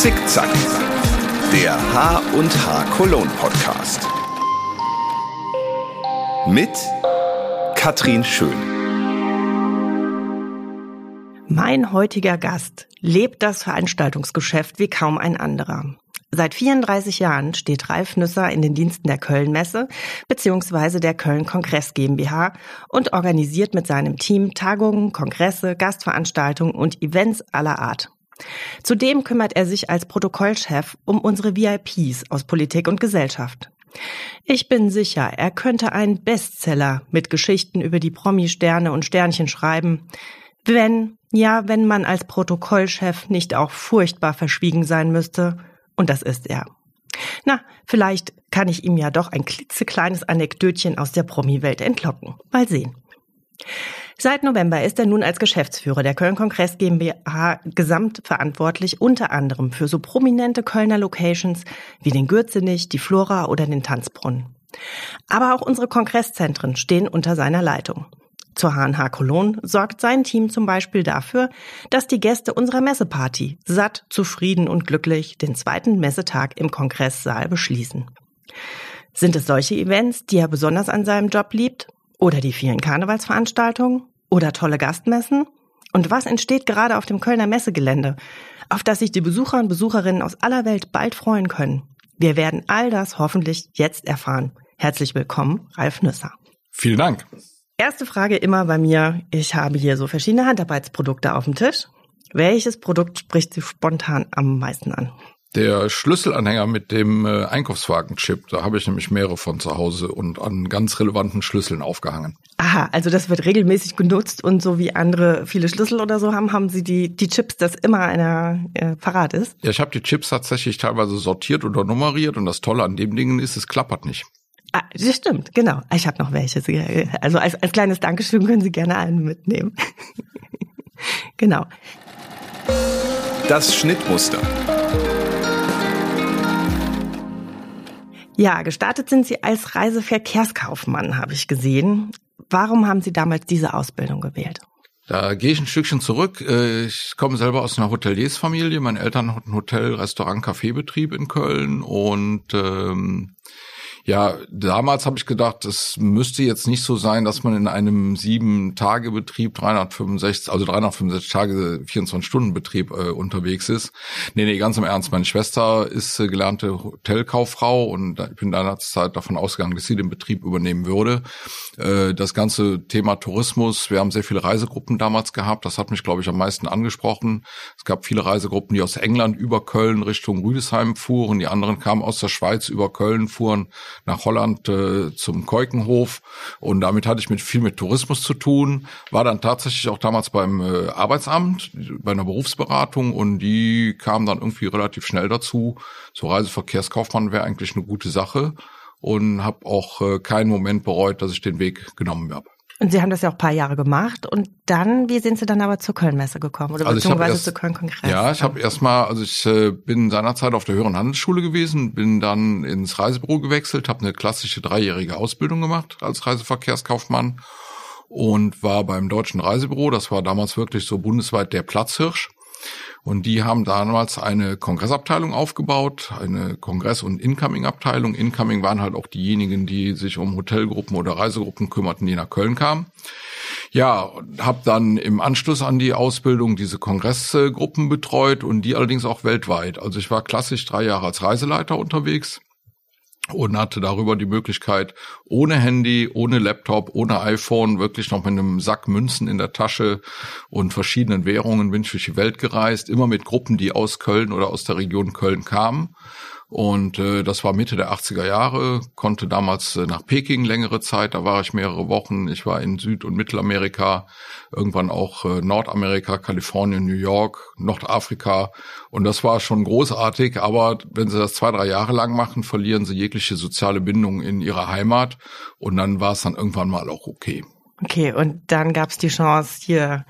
Zickzack, der H und H Cologne Podcast. Mit Katrin Schön. Mein heutiger Gast lebt das Veranstaltungsgeschäft wie kaum ein anderer. Seit 34 Jahren steht Ralf Nüsser in den Diensten der Köln-Messe bzw. der Köln-Kongress GmbH und organisiert mit seinem Team Tagungen, Kongresse, Gastveranstaltungen und Events aller Art. Zudem kümmert er sich als Protokollchef um unsere VIPs aus Politik und Gesellschaft. Ich bin sicher, er könnte einen Bestseller mit Geschichten über die Promi-Sterne und Sternchen schreiben, wenn, ja, wenn man als Protokollchef nicht auch furchtbar verschwiegen sein müsste, und das ist er. Na, vielleicht kann ich ihm ja doch ein klitzekleines Anekdötchen aus der Promi-Welt entlocken. Mal sehen. Seit November ist er nun als Geschäftsführer der Köln Kongress GmbH gesamtverantwortlich unter anderem für so prominente Kölner Locations wie den Gürzenich, die Flora oder den Tanzbrunnen. Aber auch unsere Kongresszentren stehen unter seiner Leitung. Zur HNH Cologne sorgt sein Team zum Beispiel dafür, dass die Gäste unserer Messeparty satt, zufrieden und glücklich den zweiten Messetag im Kongresssaal beschließen. Sind es solche Events, die er besonders an seinem Job liebt? Oder die vielen Karnevalsveranstaltungen? Oder tolle Gastmessen? Und was entsteht gerade auf dem Kölner Messegelände, auf das sich die Besucher und Besucherinnen aus aller Welt bald freuen können? Wir werden all das hoffentlich jetzt erfahren. Herzlich willkommen, Ralf Nüsser. Vielen Dank. Erste Frage immer bei mir. Ich habe hier so verschiedene Handarbeitsprodukte auf dem Tisch. Welches Produkt spricht Sie spontan am meisten an? Der Schlüsselanhänger mit dem äh, Einkaufswagen-Chip, da habe ich nämlich mehrere von zu Hause und an ganz relevanten Schlüsseln aufgehangen. Aha, also das wird regelmäßig genutzt und so wie andere viele Schlüssel oder so haben, haben Sie die, die Chips, dass immer einer äh, parat ist? Ja, ich habe die Chips tatsächlich teilweise sortiert oder nummeriert und das Tolle an dem Ding ist, es klappert nicht. Ah, das stimmt, genau. Ich habe noch welche. Also als, als kleines Dankeschön können Sie gerne einen mitnehmen. genau. Das Schnittmuster. Ja, gestartet sind Sie als Reiseverkehrskaufmann, habe ich gesehen. Warum haben Sie damals diese Ausbildung gewählt? Da gehe ich ein Stückchen zurück. Äh, ich komme selber aus einer Hoteliersfamilie. Meine Eltern hatten Hotel, Restaurant, Kaffeebetrieb in Köln und ähm, ja, damals habe ich gedacht, es müsste jetzt nicht so sein, dass man in einem sieben Tage Betrieb 365, also 365 Tage 24 Stunden Betrieb äh, unterwegs ist. Nee, nee, ganz im Ernst. Meine Schwester ist äh, gelernte Hotelkauffrau und ich bin Zeit davon ausgegangen, dass sie den Betrieb übernehmen würde. Äh, das ganze Thema Tourismus, wir haben sehr viele Reisegruppen damals gehabt. Das hat mich, glaube ich, am meisten angesprochen. Es gab viele Reisegruppen, die aus England über Köln Richtung Rüdesheim fuhren. Die anderen kamen aus der Schweiz über Köln, fuhren nach Holland äh, zum Keukenhof und damit hatte ich mit viel mit Tourismus zu tun. War dann tatsächlich auch damals beim äh, Arbeitsamt bei einer Berufsberatung und die kam dann irgendwie relativ schnell dazu. So Reiseverkehrskaufmann wäre eigentlich eine gute Sache und habe auch äh, keinen Moment bereut, dass ich den Weg genommen habe. Und Sie haben das ja auch ein paar Jahre gemacht und dann, wie sind Sie dann aber zur Kölnmesse gekommen oder also beziehungsweise erst, zur Köln-Kongress? Ja, ich habe erstmal, also ich äh, bin seinerzeit auf der Höheren Handelsschule gewesen, bin dann ins Reisebüro gewechselt, habe eine klassische dreijährige Ausbildung gemacht als Reiseverkehrskaufmann und war beim Deutschen Reisebüro, das war damals wirklich so bundesweit der Platzhirsch. Und die haben damals eine Kongressabteilung aufgebaut, eine Kongress- und Incoming-Abteilung. Incoming waren halt auch diejenigen, die sich um Hotelgruppen oder Reisegruppen kümmerten, die nach Köln kamen. Ja, habe dann im Anschluss an die Ausbildung diese Kongressgruppen betreut und die allerdings auch weltweit. Also ich war klassisch drei Jahre als Reiseleiter unterwegs und hatte darüber die Möglichkeit, ohne Handy, ohne Laptop, ohne iPhone, wirklich noch mit einem Sack Münzen in der Tasche und verschiedenen Währungen bin ich durch die Welt gereist, immer mit Gruppen, die aus Köln oder aus der Region Köln kamen und äh, das war Mitte der 80er Jahre, konnte damals äh, nach Peking längere Zeit, da war ich mehrere Wochen. Ich war in Süd- und Mittelamerika, irgendwann auch äh, Nordamerika, Kalifornien, New York, Nordafrika. Und das war schon großartig, aber wenn Sie das zwei, drei Jahre lang machen, verlieren Sie jegliche soziale Bindung in Ihrer Heimat. Und dann war es dann irgendwann mal auch okay. Okay, und dann gab es die Chance, hier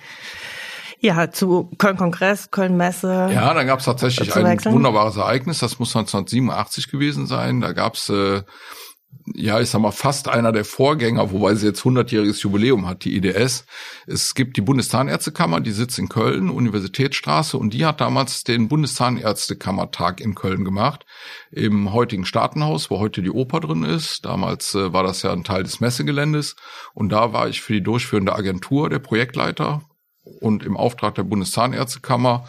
ja, zu Köln-Kongress, Köln-Messe. Ja, da gab es tatsächlich ein wunderbares Ereignis. Das muss 1987 gewesen sein. Da gab es äh, ja, ich sag mal, fast einer der Vorgänger, wobei sie jetzt 100-jähriges Jubiläum hat, die IDS. Es gibt die Bundeszahnärztekammer, die sitzt in Köln, Universitätsstraße, und die hat damals den Bundeszahnärztekammertag in Köln gemacht, im heutigen Staatenhaus, wo heute die Oper drin ist. Damals äh, war das ja ein Teil des Messegeländes, und da war ich für die durchführende Agentur der Projektleiter und im Auftrag der Bundeszahnärztekammer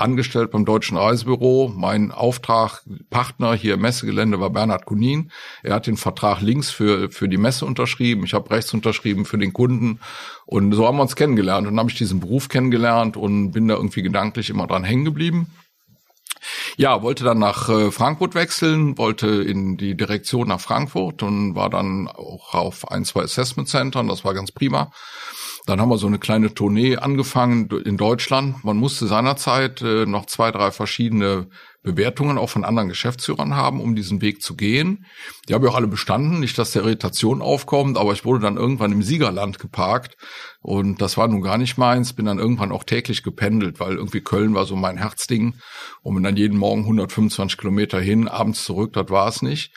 angestellt beim Deutschen Reisebüro. Mein Auftragpartner hier im Messegelände war Bernhard Kunin. Er hat den Vertrag links für, für die Messe unterschrieben. Ich habe rechts unterschrieben für den Kunden. Und so haben wir uns kennengelernt. Und dann habe ich diesen Beruf kennengelernt und bin da irgendwie gedanklich immer dran hängen geblieben. Ja, wollte dann nach äh, Frankfurt wechseln, wollte in die Direktion nach Frankfurt und war dann auch auf ein, zwei Assessment Centern. Das war ganz prima. Dann haben wir so eine kleine Tournee angefangen in Deutschland. Man musste seinerzeit äh, noch zwei, drei verschiedene Bewertungen auch von anderen Geschäftsführern haben, um diesen Weg zu gehen. Die habe ich auch alle bestanden, nicht, dass der Irritation aufkommt, aber ich wurde dann irgendwann im Siegerland geparkt und das war nun gar nicht meins. Bin dann irgendwann auch täglich gependelt, weil irgendwie Köln war so mein Herzding und bin dann jeden Morgen 125 Kilometer hin, abends zurück, das war es nicht.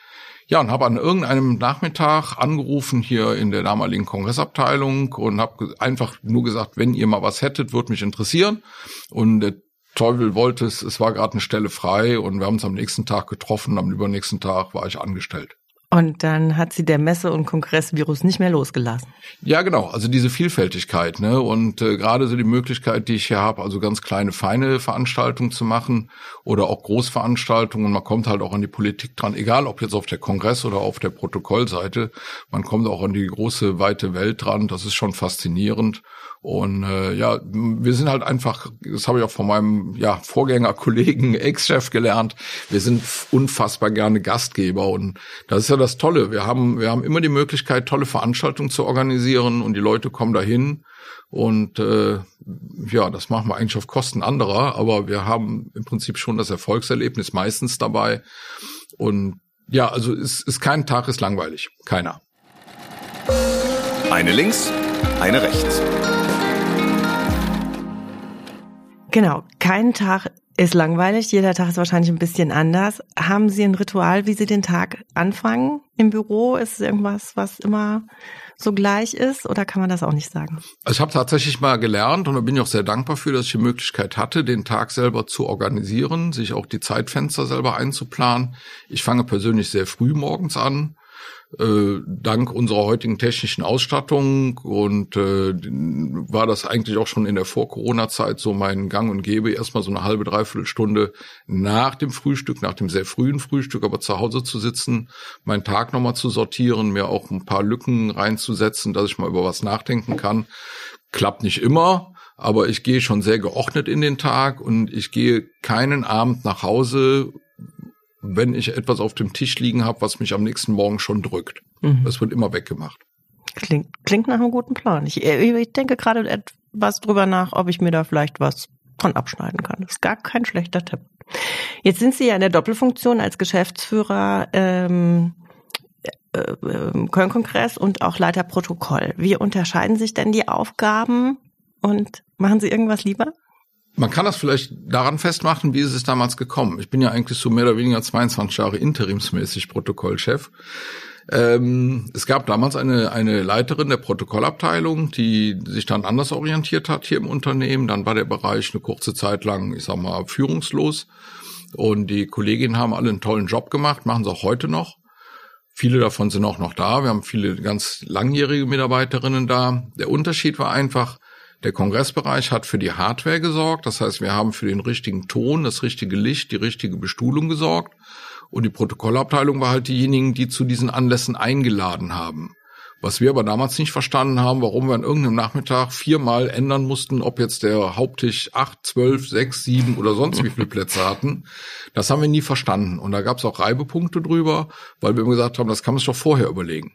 Ja, und habe an irgendeinem Nachmittag angerufen hier in der damaligen Kongressabteilung und habe einfach nur gesagt, wenn ihr mal was hättet, würde mich interessieren. Und der Teufel wollte es, es war gerade eine Stelle frei und wir haben uns am nächsten Tag getroffen, am übernächsten Tag war ich angestellt. Und dann hat sie der Messe- und Kongressvirus nicht mehr losgelassen. Ja, genau. Also diese Vielfältigkeit, ne? Und äh, gerade so die Möglichkeit, die ich hier habe, also ganz kleine, feine Veranstaltungen zu machen oder auch Großveranstaltungen. Man kommt halt auch an die Politik dran, egal ob jetzt auf der Kongress oder auf der Protokollseite. Man kommt auch an die große, weite Welt dran. Das ist schon faszinierend. Und äh, ja, wir sind halt einfach, das habe ich auch von meinem ja, Vorgängerkollegen, Ex-Chef gelernt, wir sind unfassbar gerne Gastgeber und das ist ja das Tolle. Wir haben, wir haben immer die Möglichkeit, tolle Veranstaltungen zu organisieren und die Leute kommen dahin und äh, ja, das machen wir eigentlich auf Kosten anderer, aber wir haben im Prinzip schon das Erfolgserlebnis meistens dabei. Und ja, also es ist kein Tag ist langweilig, keiner. Eine links, eine rechts. Genau, kein Tag ist langweilig, jeder Tag ist wahrscheinlich ein bisschen anders. Haben Sie ein Ritual, wie Sie den Tag anfangen im Büro? Ist es irgendwas, was immer so gleich ist oder kann man das auch nicht sagen? Also ich habe tatsächlich mal gelernt und da bin ich auch sehr dankbar für, dass ich die Möglichkeit hatte, den Tag selber zu organisieren, sich auch die Zeitfenster selber einzuplanen. Ich fange persönlich sehr früh morgens an äh, dank unserer heutigen technischen Ausstattung und äh, war das eigentlich auch schon in der Vor-Corona-Zeit so mein Gang und Gebe, erstmal so eine halbe, dreiviertel Stunde nach dem Frühstück, nach dem sehr frühen Frühstück, aber zu Hause zu sitzen, meinen Tag nochmal zu sortieren, mir auch ein paar Lücken reinzusetzen, dass ich mal über was nachdenken kann. Klappt nicht immer, aber ich gehe schon sehr geordnet in den Tag und ich gehe keinen Abend nach Hause, wenn ich etwas auf dem Tisch liegen habe, was mich am nächsten Morgen schon drückt. Mhm. Das wird immer weggemacht. Klingt, klingt nach einem guten Plan. Ich, ich denke gerade etwas drüber nach, ob ich mir da vielleicht was von abschneiden kann. Das ist gar kein schlechter Tipp. Jetzt sind Sie ja in der Doppelfunktion als Geschäftsführer ähm, äh, äh, Köln-Kongress und auch Leiter Protokoll. Wie unterscheiden sich denn die Aufgaben und machen Sie irgendwas lieber? Man kann das vielleicht daran festmachen, wie ist es damals gekommen. Ich bin ja eigentlich so mehr oder weniger 22 Jahre interimsmäßig Protokollchef. Ähm, es gab damals eine, eine Leiterin der Protokollabteilung, die sich dann anders orientiert hat hier im Unternehmen. Dann war der Bereich eine kurze Zeit lang, ich sag mal, führungslos. Und die Kolleginnen haben alle einen tollen Job gemacht, machen sie auch heute noch. Viele davon sind auch noch da. Wir haben viele ganz langjährige Mitarbeiterinnen da. Der Unterschied war einfach, der Kongressbereich hat für die Hardware gesorgt, das heißt, wir haben für den richtigen Ton, das richtige Licht, die richtige Bestuhlung gesorgt. Und die Protokollabteilung war halt diejenigen, die zu diesen Anlässen eingeladen haben. Was wir aber damals nicht verstanden haben, warum wir an irgendeinem Nachmittag viermal ändern mussten, ob jetzt der Haupttisch acht, zwölf, sechs, sieben oder sonst wie viele Plätze hatten, das haben wir nie verstanden. Und da gab es auch Reibepunkte drüber, weil wir immer gesagt haben, das kann man sich doch vorher überlegen.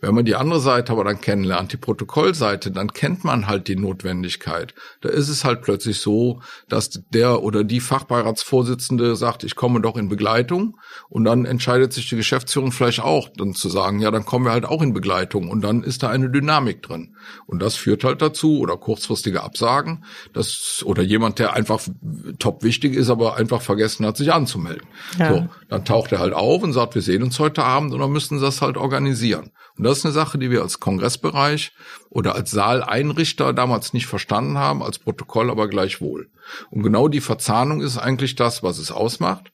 Wenn man die andere Seite aber dann kennenlernt, die Protokollseite, dann kennt man halt die Notwendigkeit. Da ist es halt plötzlich so, dass der oder die Fachbeiratsvorsitzende sagt, ich komme doch in Begleitung und dann entscheidet sich die Geschäftsführung vielleicht auch, dann zu sagen, ja, dann kommen wir halt auch in Begleitung und dann ist da eine Dynamik drin. Und das führt halt dazu oder kurzfristige Absagen, dass oder jemand, der einfach top wichtig ist, aber einfach vergessen hat, sich anzumelden. Ja. So, dann taucht er halt auf und sagt, wir sehen uns heute Abend und dann müssen sie das halt organisieren. Und das ist eine Sache, die wir als Kongressbereich oder als Saaleinrichter damals nicht verstanden haben, als Protokoll aber gleichwohl. Und genau die Verzahnung ist eigentlich das, was es ausmacht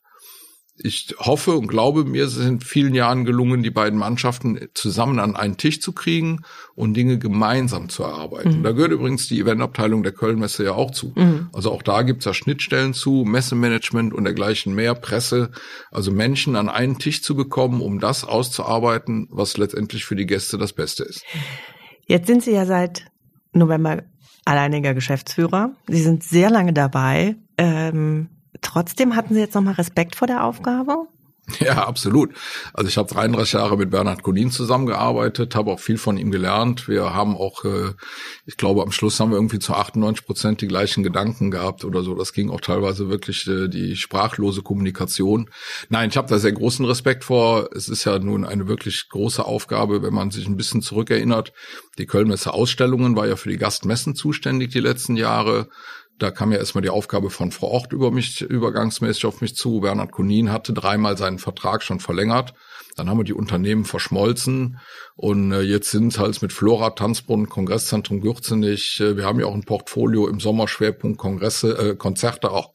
ich hoffe und glaube, mir ist es in vielen Jahren gelungen, die beiden Mannschaften zusammen an einen Tisch zu kriegen und Dinge gemeinsam zu erarbeiten. Mhm. Da gehört übrigens die Eventabteilung der Kölnmesse ja auch zu. Mhm. Also auch da gibt's ja Schnittstellen zu, Messemanagement und dergleichen mehr, Presse, also Menschen an einen Tisch zu bekommen, um das auszuarbeiten, was letztendlich für die Gäste das Beste ist. Jetzt sind Sie ja seit November alleiniger Geschäftsführer. Sie sind sehr lange dabei. Ähm Trotzdem hatten Sie jetzt nochmal Respekt vor der Aufgabe? Ja, absolut. Also ich habe 33 Jahre mit Bernhard Collin zusammengearbeitet, habe auch viel von ihm gelernt. Wir haben auch, äh, ich glaube, am Schluss haben wir irgendwie zu 98 Prozent die gleichen Gedanken gehabt oder so. Das ging auch teilweise wirklich äh, die sprachlose Kommunikation. Nein, ich habe da sehr großen Respekt vor. Es ist ja nun eine wirklich große Aufgabe, wenn man sich ein bisschen zurückerinnert. Die Kölnmesse Ausstellungen war ja für die Gastmessen zuständig die letzten Jahre. Da kam ja erstmal die Aufgabe von Frau Ort über mich, übergangsmäßig auf mich zu. Bernhard Kunin hatte dreimal seinen Vertrag schon verlängert. Dann haben wir die Unternehmen verschmolzen und äh, jetzt sind halt mit Flora, Tanzbrunnen, Kongresszentrum Gürzenich. Äh, wir haben ja auch ein Portfolio im Sommerschwerpunkt Kongresse, äh, Konzerte, auch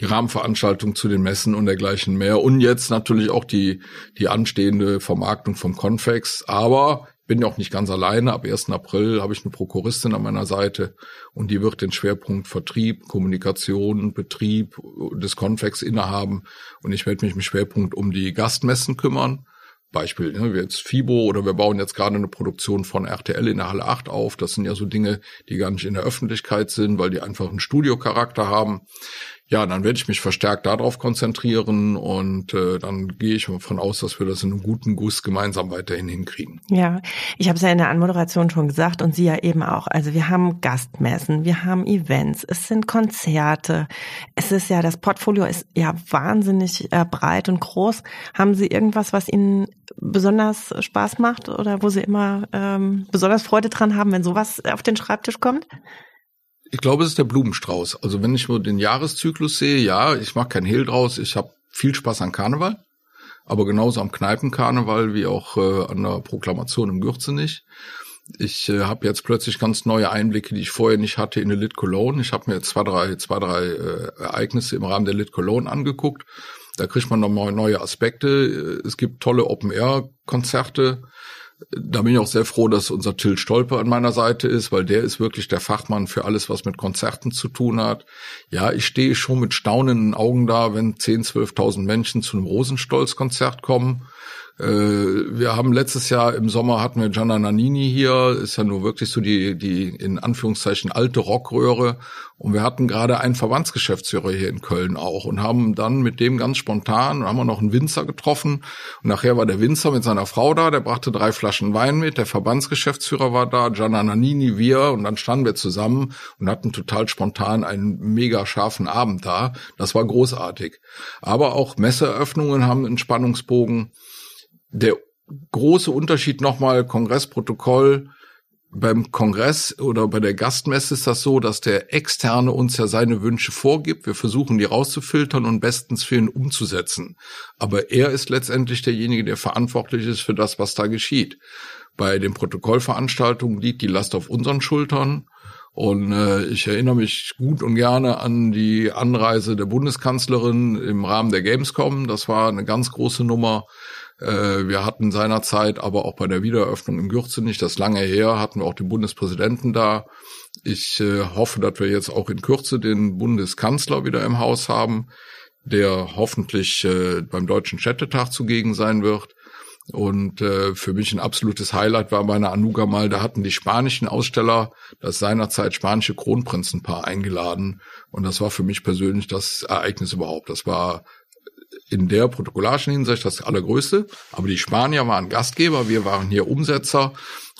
die Rahmenveranstaltung zu den Messen und dergleichen mehr. Und jetzt natürlich auch die, die anstehende Vermarktung vom Convex. Aber bin ja auch nicht ganz alleine. Ab 1. April habe ich eine Prokuristin an meiner Seite und die wird den Schwerpunkt Vertrieb, Kommunikation, Betrieb des Konvex innehaben und ich werde mich im Schwerpunkt um die Gastmessen kümmern. Beispiel, ne, wie jetzt FIBO oder wir bauen jetzt gerade eine Produktion von RTL in der Halle 8 auf. Das sind ja so Dinge, die gar nicht in der Öffentlichkeit sind, weil die einfach einen Studiocharakter haben ja, dann werde ich mich verstärkt darauf konzentrieren und äh, dann gehe ich davon aus, dass wir das in einem guten Guss gemeinsam weiterhin hinkriegen. Ja, ich habe es ja in der Anmoderation schon gesagt und Sie ja eben auch. Also wir haben Gastmessen, wir haben Events, es sind Konzerte, es ist ja, das Portfolio ist ja wahnsinnig äh, breit und groß. Haben Sie irgendwas, was Ihnen besonders Spaß macht oder wo Sie immer ähm, besonders Freude dran haben, wenn sowas auf den Schreibtisch kommt? Ich glaube, es ist der Blumenstrauß. Also wenn ich nur den Jahreszyklus sehe, ja, ich mache kein Hehl draus. Ich habe viel Spaß an Karneval, aber genauso am Kneipenkarneval wie auch äh, an der Proklamation im Gürzenich. Ich äh, habe jetzt plötzlich ganz neue Einblicke, die ich vorher nicht hatte in der Lit Cologne. Ich habe mir zwei, drei, zwei, drei äh, Ereignisse im Rahmen der Lit Cologne angeguckt. Da kriegt man nochmal neue Aspekte. Es gibt tolle Open-Air-Konzerte da bin ich auch sehr froh, dass unser Till Stolpe an meiner Seite ist, weil der ist wirklich der Fachmann für alles, was mit Konzerten zu tun hat. Ja, ich stehe schon mit staunenden Augen da, wenn 10, 12.000 Menschen zu einem Rosenstolz-Konzert kommen wir haben letztes Jahr im Sommer hatten wir Gianna Nannini hier, ist ja nur wirklich so die, die in Anführungszeichen alte Rockröhre. Und wir hatten gerade einen Verbandsgeschäftsführer hier in Köln auch und haben dann mit dem ganz spontan, haben wir noch einen Winzer getroffen. Und nachher war der Winzer mit seiner Frau da, der brachte drei Flaschen Wein mit, der Verbandsgeschäftsführer war da, Gianna Nannini, wir und dann standen wir zusammen und hatten total spontan einen mega scharfen Abend da. Das war großartig. Aber auch Messeeröffnungen haben einen Spannungsbogen der große Unterschied nochmal Kongressprotokoll beim Kongress oder bei der Gastmesse ist das so, dass der Externe uns ja seine Wünsche vorgibt. Wir versuchen, die rauszufiltern und bestens für ihn umzusetzen. Aber er ist letztendlich derjenige, der verantwortlich ist für das, was da geschieht. Bei den Protokollveranstaltungen liegt die Last auf unseren Schultern. Und äh, ich erinnere mich gut und gerne an die Anreise der Bundeskanzlerin im Rahmen der Gamescom. Das war eine ganz große Nummer. Äh, wir hatten seinerzeit aber auch bei der Wiedereröffnung im Gürzenich, das lange her, hatten wir auch den Bundespräsidenten da. Ich äh, hoffe, dass wir jetzt auch in Kürze den Bundeskanzler wieder im Haus haben, der hoffentlich äh, beim Deutschen Städtetag zugegen sein wird. Und äh, für mich ein absolutes Highlight war bei einer Anuga mal, da hatten die spanischen Aussteller das seinerzeit spanische Kronprinzenpaar eingeladen. Und das war für mich persönlich das Ereignis überhaupt. Das war in der protokollarischen Hinsicht das allergrößte. Aber die Spanier waren Gastgeber, wir waren hier Umsetzer,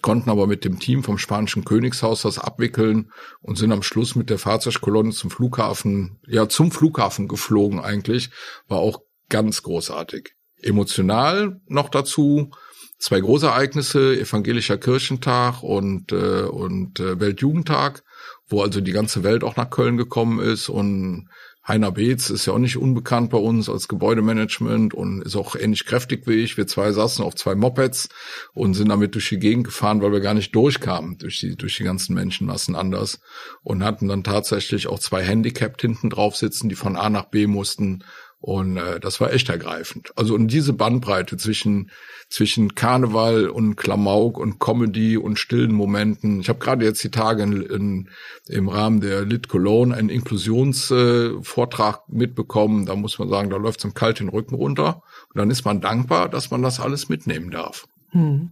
konnten aber mit dem Team vom spanischen Königshaus das abwickeln und sind am Schluss mit der Fahrzeugkolonne zum Flughafen, ja, zum Flughafen geflogen eigentlich. War auch ganz großartig. Emotional noch dazu zwei Großereignisse, Evangelischer Kirchentag und, äh, und äh, Weltjugendtag, wo also die ganze Welt auch nach Köln gekommen ist und Heiner Beetz ist ja auch nicht unbekannt bei uns als Gebäudemanagement und ist auch ähnlich kräftig wie ich. Wir zwei saßen auf zwei Mopeds und sind damit durch die Gegend gefahren, weil wir gar nicht durchkamen durch die, durch die ganzen Menschenmassen anders und hatten dann tatsächlich auch zwei Handicapped hinten drauf sitzen, die von A nach B mussten und äh, das war echt ergreifend. Also und diese Bandbreite zwischen zwischen Karneval und Klamauk und Comedy und stillen Momenten. Ich habe gerade jetzt die Tage in, in, im Rahmen der Lit Cologne einen Inklusionsvortrag äh, mitbekommen. Da muss man sagen, da läuft es kalt den Rücken runter. Und dann ist man dankbar, dass man das alles mitnehmen darf. Hm.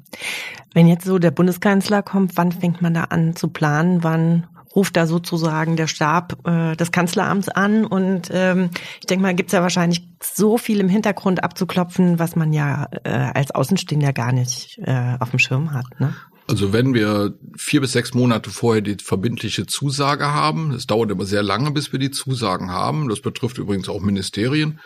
Wenn jetzt so der Bundeskanzler kommt, wann fängt man da an zu planen? Wann ruft da sozusagen der Stab äh, des Kanzleramts an. Und ähm, ich denke mal, gibt es ja wahrscheinlich so viel im Hintergrund abzuklopfen, was man ja äh, als Außenstehender gar nicht äh, auf dem Schirm hat. Ne? Also wenn wir vier bis sechs Monate vorher die verbindliche Zusage haben, es dauert immer sehr lange, bis wir die Zusagen haben. Das betrifft übrigens auch Ministerien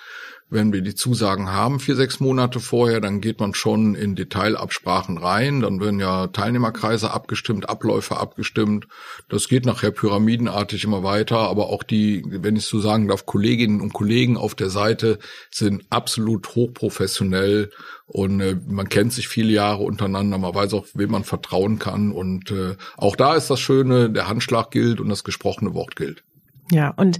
wenn wir die Zusagen haben, vier, sechs Monate vorher, dann geht man schon in Detailabsprachen rein. Dann werden ja Teilnehmerkreise abgestimmt, Abläufe abgestimmt. Das geht nachher pyramidenartig immer weiter. Aber auch die, wenn ich so sagen darf, Kolleginnen und Kollegen auf der Seite sind absolut hochprofessionell und äh, man kennt sich viele Jahre untereinander. Man weiß auch, wem man vertrauen kann. Und äh, auch da ist das Schöne, der Handschlag gilt und das gesprochene Wort gilt. Ja, und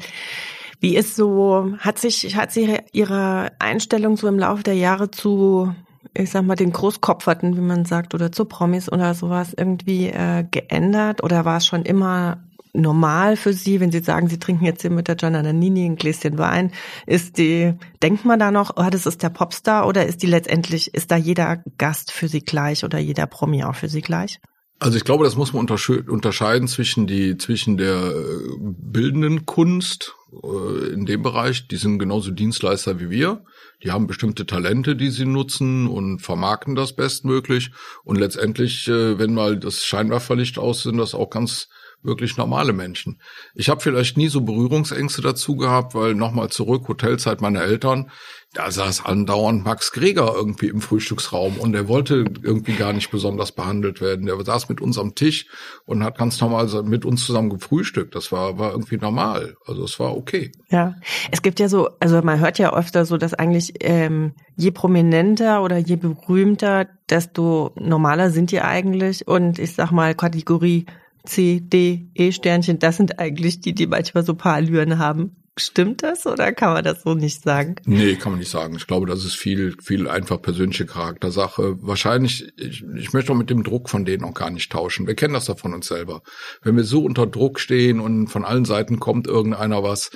wie ist so, hat sich, hat sich Ihre Einstellung so im Laufe der Jahre zu, ich sag mal, den Großkopferten, wie man sagt, oder zu Promis oder sowas irgendwie äh, geändert? Oder war es schon immer normal für Sie, wenn Sie sagen, Sie trinken jetzt hier mit der Gianna Nannini ein Gläschen Wein? Ist die, denkt man da noch, oh, das ist der Popstar oder ist die letztendlich, ist da jeder Gast für Sie gleich oder jeder Promi auch für Sie gleich? Also ich glaube, das muss man unterscheiden zwischen die zwischen der äh, bildenden Kunst äh, in dem Bereich. Die sind genauso Dienstleister wie wir. Die haben bestimmte Talente, die sie nutzen und vermarkten das bestmöglich. Und letztendlich, äh, wenn mal das Scheinwerferlicht aus, sind das auch ganz wirklich normale Menschen. Ich habe vielleicht nie so Berührungsängste dazu gehabt, weil nochmal zurück, Hotelzeit meiner Eltern, da saß andauernd Max Greger irgendwie im Frühstücksraum und der wollte irgendwie gar nicht besonders behandelt werden. Der saß mit uns am Tisch und hat ganz normal mit uns zusammen gefrühstückt. Das war, war irgendwie normal. Also es war okay. Ja, es gibt ja so, also man hört ja öfter so, dass eigentlich ähm, je prominenter oder je berühmter, desto normaler sind die eigentlich. Und ich sag mal, Kategorie C, D, E Sternchen, das sind eigentlich die, die manchmal so paar Allüren haben. Stimmt das oder kann man das so nicht sagen? Nee, kann man nicht sagen. Ich glaube, das ist viel, viel einfach persönliche Charaktersache. Wahrscheinlich, ich, ich möchte auch mit dem Druck von denen auch gar nicht tauschen. Wir kennen das doch von uns selber. Wenn wir so unter Druck stehen und von allen Seiten kommt irgendeiner was,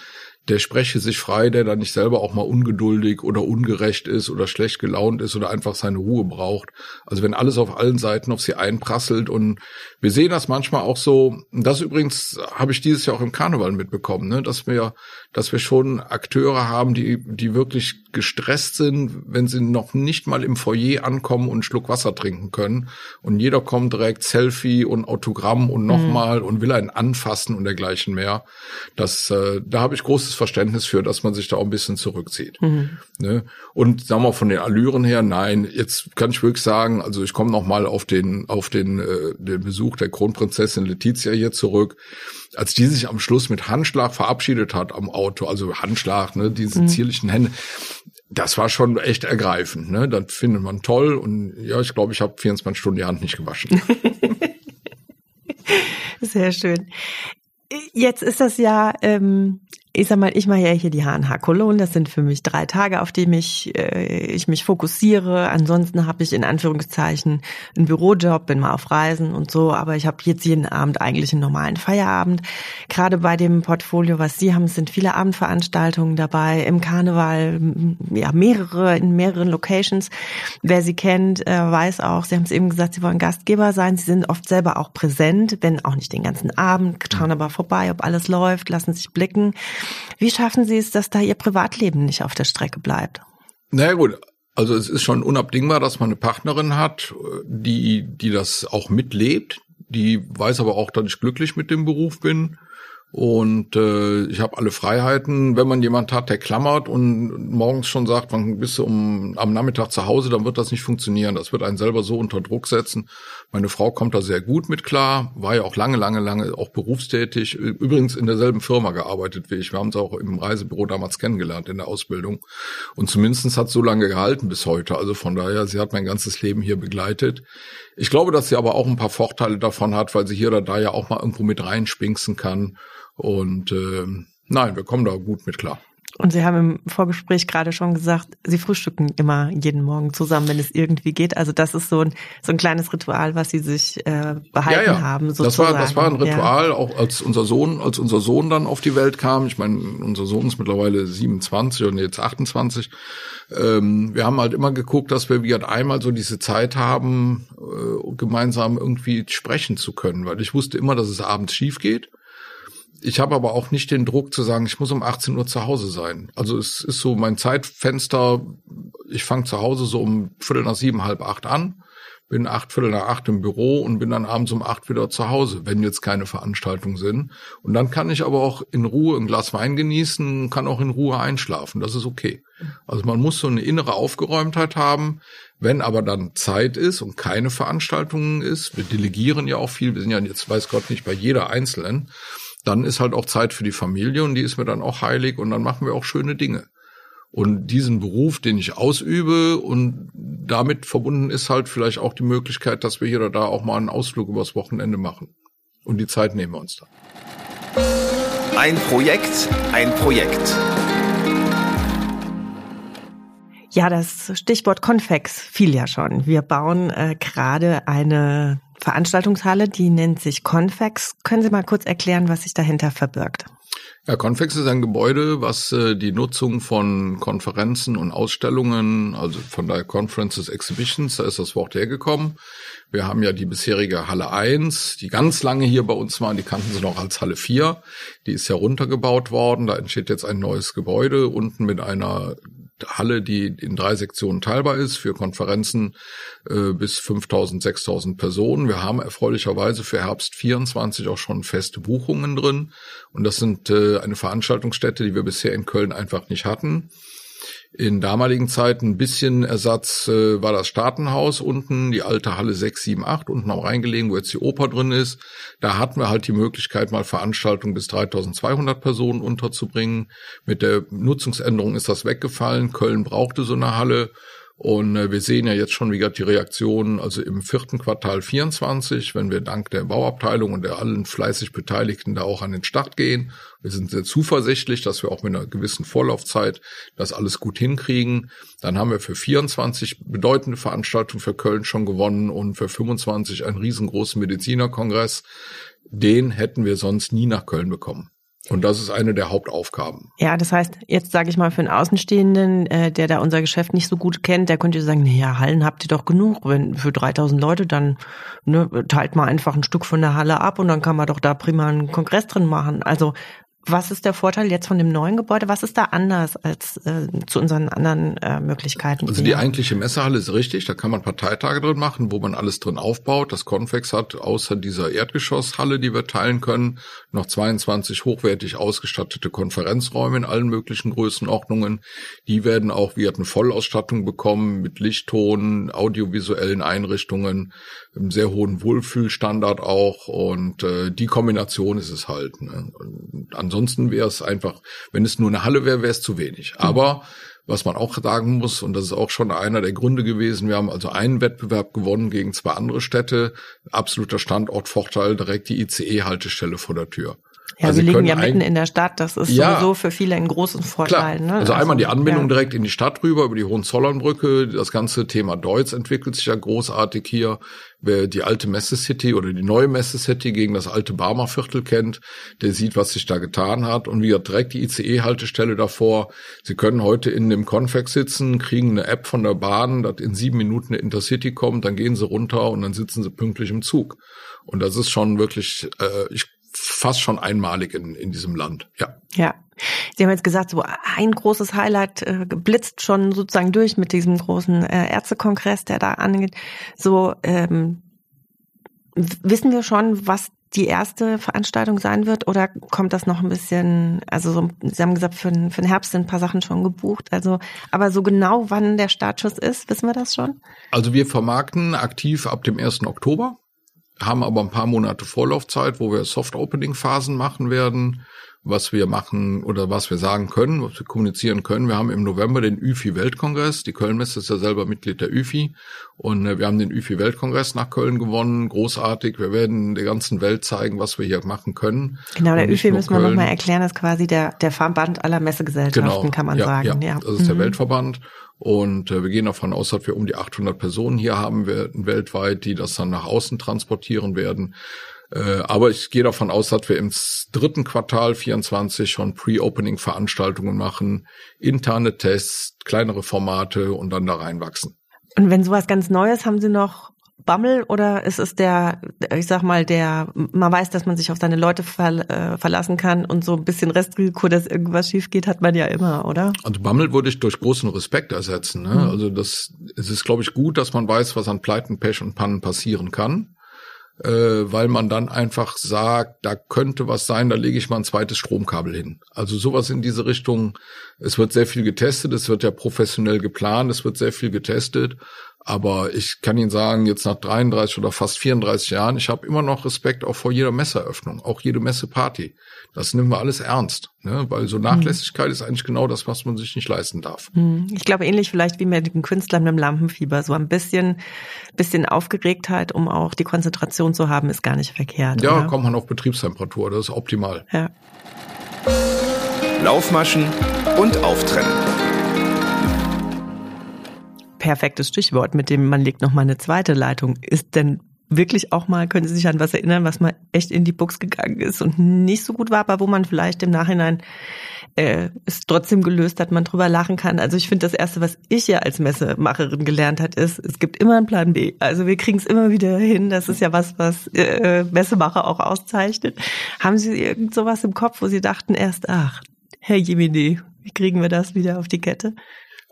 der spreche sich frei, der da nicht selber auch mal ungeduldig oder ungerecht ist oder schlecht gelaunt ist oder einfach seine Ruhe braucht. Also wenn alles auf allen Seiten auf sie einprasselt und wir sehen das manchmal auch so, das übrigens habe ich dieses Jahr auch im Karneval mitbekommen, ne, dass wir, dass wir schon Akteure haben, die, die wirklich gestresst sind, wenn sie noch nicht mal im Foyer ankommen und einen Schluck Wasser trinken können. Und jeder kommt direkt Selfie und Autogramm und nochmal mhm. und will einen anfassen und dergleichen mehr. Das, äh, da habe ich großes Verständnis für, dass man sich da auch ein bisschen zurückzieht. Mhm. Ne? Und sagen wir von den Allüren her, nein, jetzt kann ich wirklich sagen, also ich komme nochmal auf den, auf den, äh, den Besuch der Kronprinzessin Letizia hier zurück als die sich am Schluss mit Handschlag verabschiedet hat am Auto, also Handschlag, ne, diese mhm. zierlichen Hände, das war schon echt ergreifend. Ne? Das findet man toll und ja, ich glaube, ich habe 24 Stunden die Hand nicht gewaschen. Sehr schön. Jetzt ist das ja ähm, ich sag mal, ich mache ja hier die H&H Cologne. Das sind für mich drei Tage, auf die mich, äh, ich mich fokussiere. Ansonsten habe ich in Anführungszeichen einen Bürojob, bin mal auf Reisen und so. Aber ich habe jetzt jeden Abend eigentlich einen normalen Feierabend. Gerade bei dem Portfolio, was Sie haben, sind viele Abendveranstaltungen dabei. Im Karneval, ja, mehrere, in mehreren Locations. Wer Sie kennt, äh, weiß auch, Sie haben es eben gesagt, Sie wollen Gastgeber sein. Sie sind oft selber auch präsent, wenn auch nicht den ganzen Abend, schauen aber vorbei, ob alles läuft, lassen sich blicken. Wie schaffen Sie es, dass da Ihr Privatleben nicht auf der Strecke bleibt? Naja gut, also es ist schon unabdingbar, dass man eine Partnerin hat, die, die das auch mitlebt, die weiß aber auch, dass ich glücklich mit dem Beruf bin. Und äh, ich habe alle Freiheiten. Wenn man jemand hat, der klammert und morgens schon sagt, wann bist du um, am Nachmittag zu Hause, dann wird das nicht funktionieren. Das wird einen selber so unter Druck setzen. Meine Frau kommt da sehr gut mit klar, war ja auch lange, lange, lange auch berufstätig. Übrigens in derselben Firma gearbeitet wie ich. Wir haben sie auch im Reisebüro damals kennengelernt in der Ausbildung. Und zumindestens hat so lange gehalten bis heute. Also von daher, sie hat mein ganzes Leben hier begleitet. Ich glaube, dass sie aber auch ein paar Vorteile davon hat, weil sie hier oder da ja auch mal irgendwo mit reinspinksen kann. Und äh, nein, wir kommen da gut mit klar. Und Sie haben im Vorgespräch gerade schon gesagt, Sie frühstücken immer jeden Morgen zusammen, wenn es irgendwie geht. Also das ist so ein, so ein kleines Ritual, was Sie sich äh, behalten ja, ja. haben. Sozusagen. Das war, das war ein Ritual, ja. auch als unser Sohn, als unser Sohn dann auf die Welt kam. Ich meine, unser Sohn ist mittlerweile 27 und jetzt 28. Ähm, wir haben halt immer geguckt, dass wir wieder einmal so diese Zeit haben, äh, gemeinsam irgendwie sprechen zu können, weil ich wusste immer, dass es abends schief geht ich habe aber auch nicht den Druck zu sagen, ich muss um 18 Uhr zu Hause sein. Also es ist so mein Zeitfenster, ich fange zu Hause so um Viertel nach sieben, halb acht an, bin acht, Viertel nach acht im Büro und bin dann abends um acht wieder zu Hause, wenn jetzt keine Veranstaltungen sind. Und dann kann ich aber auch in Ruhe ein Glas Wein genießen, kann auch in Ruhe einschlafen. Das ist okay. Also man muss so eine innere Aufgeräumtheit haben. Wenn aber dann Zeit ist und keine Veranstaltungen ist, wir delegieren ja auch viel, wir sind ja jetzt weiß Gott nicht bei jeder Einzelnen, dann ist halt auch Zeit für die Familie und die ist mir dann auch heilig und dann machen wir auch schöne Dinge. Und diesen Beruf, den ich ausübe und damit verbunden ist halt vielleicht auch die Möglichkeit, dass wir hier oder da auch mal einen Ausflug übers Wochenende machen. Und die Zeit nehmen wir uns dann. Ein Projekt, ein Projekt. Ja, das Stichwort Konvex fiel ja schon. Wir bauen äh, gerade eine Veranstaltungshalle, die nennt sich Convex. Können Sie mal kurz erklären, was sich dahinter verbirgt? Ja, Convex ist ein Gebäude, was äh, die Nutzung von Konferenzen und Ausstellungen, also von der Conferences Exhibitions, da ist das Wort hergekommen. Wir haben ja die bisherige Halle 1, die ganz lange hier bei uns waren, die kannten sie noch als Halle 4. Die ist ja runtergebaut worden, da entsteht jetzt ein neues Gebäude unten mit einer Halle, die in drei Sektionen teilbar ist, für Konferenzen äh, bis 5000, 6000 Personen. Wir haben erfreulicherweise für Herbst 24 auch schon feste Buchungen drin. Und das sind äh, eine Veranstaltungsstätte, die wir bisher in Köln einfach nicht hatten. In damaligen Zeiten ein bisschen Ersatz äh, war das Staatenhaus unten, die alte Halle 6, 7, 8, unten am Rhein gelegen, wo jetzt die Oper drin ist. Da hatten wir halt die Möglichkeit, mal Veranstaltungen bis 3200 Personen unterzubringen. Mit der Nutzungsänderung ist das weggefallen. Köln brauchte so eine Halle. Und äh, wir sehen ja jetzt schon wieder die Reaktionen, also im vierten Quartal 24, wenn wir dank der Bauabteilung und der allen fleißig Beteiligten da auch an den Start gehen. Wir sind sehr zuversichtlich, dass wir auch mit einer gewissen Vorlaufzeit das alles gut hinkriegen. Dann haben wir für 24 bedeutende Veranstaltungen für Köln schon gewonnen und für 25 einen riesengroßen Medizinerkongress. Den hätten wir sonst nie nach Köln bekommen. Und das ist eine der Hauptaufgaben. Ja, das heißt, jetzt sage ich mal für einen Außenstehenden, äh, der da unser Geschäft nicht so gut kennt, der könnte sagen, naja, Hallen habt ihr doch genug. Wenn für 3000 Leute, dann ne, teilt mal einfach ein Stück von der Halle ab und dann kann man doch da prima einen Kongress drin machen. Also was ist der Vorteil jetzt von dem neuen Gebäude? Was ist da anders als äh, zu unseren anderen äh, Möglichkeiten? Also die eigentliche Messehalle ist richtig, da kann man Parteitage drin machen, wo man alles drin aufbaut. Das Convex hat außer dieser Erdgeschosshalle, die wir teilen können, noch 22 hochwertig ausgestattete Konferenzräume in allen möglichen Größenordnungen. Die werden auch, wir hatten Vollausstattung bekommen mit Lichtton, audiovisuellen Einrichtungen, einem sehr hohen Wohlfühlstandard auch und äh, die Kombination ist es halt. Ne? Ansonsten wäre es einfach, wenn es nur eine Halle wäre, wäre es zu wenig. Mhm. Aber was man auch sagen muss, und das ist auch schon einer der Gründe gewesen, wir haben also einen Wettbewerb gewonnen gegen zwei andere Städte, absoluter Standortvorteil, direkt die ICE-Haltestelle vor der Tür. Ja, also wir liegen ja mitten in der Stadt. Das ist ja, sowieso für viele ein großes Vorteil. Klar. Ne? Also, also einmal die Anbindung ja. direkt in die Stadt rüber, über die Hohenzollernbrücke. Das ganze Thema Deutz entwickelt sich ja großartig hier. Wer die alte Messe-City oder die neue Messe-City gegen das alte Barmer Viertel kennt, der sieht, was sich da getan hat. Und wie direkt die ICE-Haltestelle davor. Sie können heute in dem Convex sitzen, kriegen eine App von der Bahn, dass in sieben Minuten eine Intercity kommt, dann gehen sie runter und dann sitzen sie pünktlich im Zug. Und das ist schon wirklich, äh, ich fast schon einmalig in, in diesem Land, ja. Ja. Sie haben jetzt gesagt, so ein großes Highlight äh, blitzt schon sozusagen durch mit diesem großen äh, Ärztekongress, der da angeht. So ähm, wissen wir schon, was die erste Veranstaltung sein wird oder kommt das noch ein bisschen, also so, Sie haben gesagt, für, für den Herbst sind ein paar Sachen schon gebucht, also aber so genau wann der Startschuss ist, wissen wir das schon? Also wir vermarkten aktiv ab dem 1. Oktober, haben aber ein paar Monate Vorlaufzeit, wo wir Soft-Opening-Phasen machen werden was wir machen oder was wir sagen können, was wir kommunizieren können. Wir haben im November den ÜFI-Weltkongress. Die Kölnmesse ist ja selber Mitglied der ÜFI. Und äh, wir haben den ÜFI-Weltkongress nach Köln gewonnen. Großartig. Wir werden der ganzen Welt zeigen, was wir hier machen können. Genau, der ÜFI müssen wir nochmal erklären, ist quasi der, der Verband aller Messegesellschaften, genau, kann man ja, sagen. Ja, ja. das ist mhm. der Weltverband. Und äh, wir gehen davon aus, dass wir um die 800 Personen hier haben werden weltweit, die das dann nach außen transportieren werden. Äh, aber ich gehe davon aus, dass wir im dritten Quartal 24 schon Pre-Opening-Veranstaltungen machen, interne Tests, kleinere Formate und dann da reinwachsen. Und wenn sowas ganz Neues, haben Sie noch Bammel oder ist es der, ich sag mal, der, man weiß, dass man sich auf seine Leute ver, äh, verlassen kann und so ein bisschen Restrisiko, dass irgendwas schief geht, hat man ja immer, oder? Also Bammel würde ich durch großen Respekt ersetzen. Ne? Mhm. Also das, es ist, glaube ich, gut, dass man weiß, was an Pleiten, Pech und Pannen passieren kann weil man dann einfach sagt, da könnte was sein, da lege ich mal ein zweites Stromkabel hin. Also sowas in diese Richtung. Es wird sehr viel getestet, es wird ja professionell geplant, es wird sehr viel getestet. Aber ich kann Ihnen sagen, jetzt nach 33 oder fast 34 Jahren, ich habe immer noch Respekt auch vor jeder Messeeröffnung, auch jede Messeparty. Das nehmen wir alles ernst, ne? weil so Nachlässigkeit mhm. ist eigentlich genau das, was man sich nicht leisten darf. Mhm. Ich glaube, ähnlich vielleicht wie mit den Künstlern mit dem Lampenfieber. So ein bisschen, bisschen Aufgeregtheit, um auch die Konzentration zu haben, ist gar nicht verkehrt. Ja, oder? kommt man auf Betriebstemperatur, das ist optimal. Ja. Laufmaschen und Auftrennen perfektes Stichwort, mit dem man legt noch mal eine zweite Leitung. Ist denn wirklich auch mal, können Sie sich an was erinnern, was mal echt in die Box gegangen ist und nicht so gut war, aber wo man vielleicht im Nachhinein äh, es trotzdem gelöst hat, man drüber lachen kann. Also ich finde, das Erste, was ich ja als Messemacherin gelernt hat, ist, es gibt immer einen Plan B. Also wir kriegen es immer wieder hin. Das ist ja was, was äh, Messemacher auch auszeichnet. Haben Sie irgend sowas im Kopf, wo Sie dachten erst, ach, Herr Jemini, wie kriegen wir das wieder auf die Kette?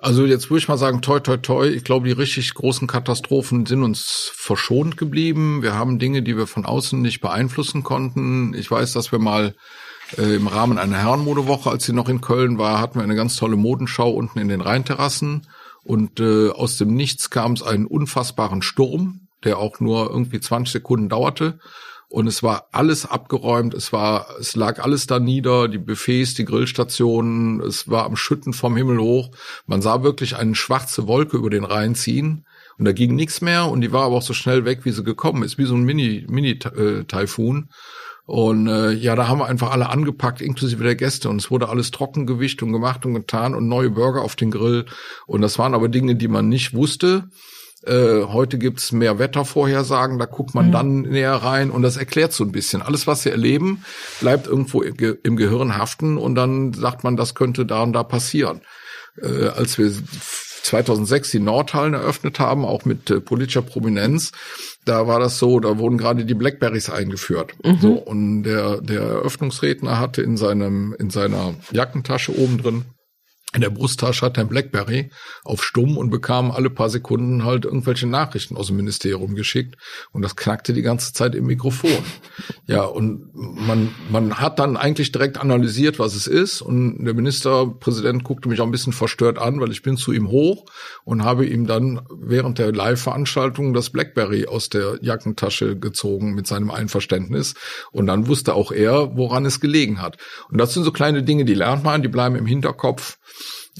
Also jetzt würde ich mal sagen, toi, toi, toi. Ich glaube, die richtig großen Katastrophen sind uns verschont geblieben. Wir haben Dinge, die wir von außen nicht beeinflussen konnten. Ich weiß, dass wir mal äh, im Rahmen einer Herrenmodewoche, als sie noch in Köln war, hatten wir eine ganz tolle Modenschau unten in den Rheinterrassen. Und äh, aus dem Nichts kam es einen unfassbaren Sturm, der auch nur irgendwie 20 Sekunden dauerte und es war alles abgeräumt, es war, es lag alles da nieder, die Buffets, die Grillstationen, es war am Schütten vom Himmel hoch. Man sah wirklich eine schwarze Wolke über den Rhein ziehen und da ging nichts mehr und die war aber auch so schnell weg, wie sie gekommen ist, wie so ein Mini, Mini-Taifun. Und äh, ja, da haben wir einfach alle angepackt, inklusive der Gäste. Und es wurde alles trocken gewischt und gemacht und getan und neue Burger auf den Grill. Und das waren aber Dinge, die man nicht wusste. Äh, heute gibt's mehr Wettervorhersagen, da guckt man mhm. dann näher rein und das erklärt so ein bisschen. Alles, was sie erleben, bleibt irgendwo im Gehirn haften und dann sagt man, das könnte da und da passieren. Äh, als wir 2006 die Nordhallen eröffnet haben, auch mit äh, politischer Prominenz, da war das so, da wurden gerade die Blackberries eingeführt. Mhm. So und der der Eröffnungsredner hatte in seinem in seiner Jackentasche oben drin in der Brusttasche hat ein Blackberry auf Stumm und bekam alle paar Sekunden halt irgendwelche Nachrichten aus dem Ministerium geschickt und das knackte die ganze Zeit im Mikrofon. Ja, und man, man hat dann eigentlich direkt analysiert, was es ist und der Ministerpräsident guckte mich auch ein bisschen verstört an, weil ich bin zu ihm hoch und habe ihm dann während der Live-Veranstaltung das Blackberry aus der Jackentasche gezogen mit seinem Einverständnis und dann wusste auch er, woran es gelegen hat. Und das sind so kleine Dinge, die lernt man, die bleiben im Hinterkopf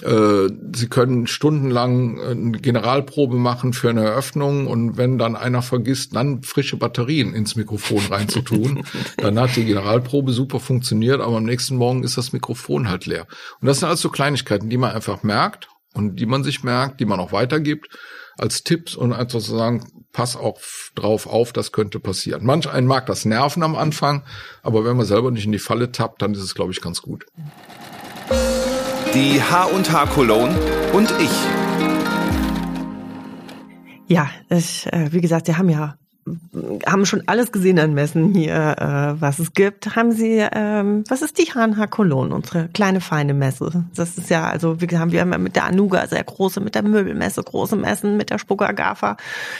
sie können stundenlang eine Generalprobe machen für eine Eröffnung und wenn dann einer vergisst, dann frische Batterien ins Mikrofon reinzutun, dann hat die Generalprobe super funktioniert, aber am nächsten Morgen ist das Mikrofon halt leer. Und das sind also Kleinigkeiten, die man einfach merkt und die man sich merkt, die man auch weitergibt als Tipps und einfach zu sagen, pass auch drauf auf, das könnte passieren. Manch einen mag das nerven am Anfang, aber wenn man selber nicht in die Falle tappt, dann ist es, glaube ich, ganz gut die H&H Cologne und ich. Ja, ich, äh, wie gesagt, Sie haben ja haben schon alles gesehen an Messen hier, äh, was es gibt. Haben Sie, ähm, was ist die HNH Cologne, unsere kleine feine Messe? Das ist ja, also wir haben wir haben mit der Anuga sehr große, mit der Möbelmesse große Messen, mit der Spucker Gafa.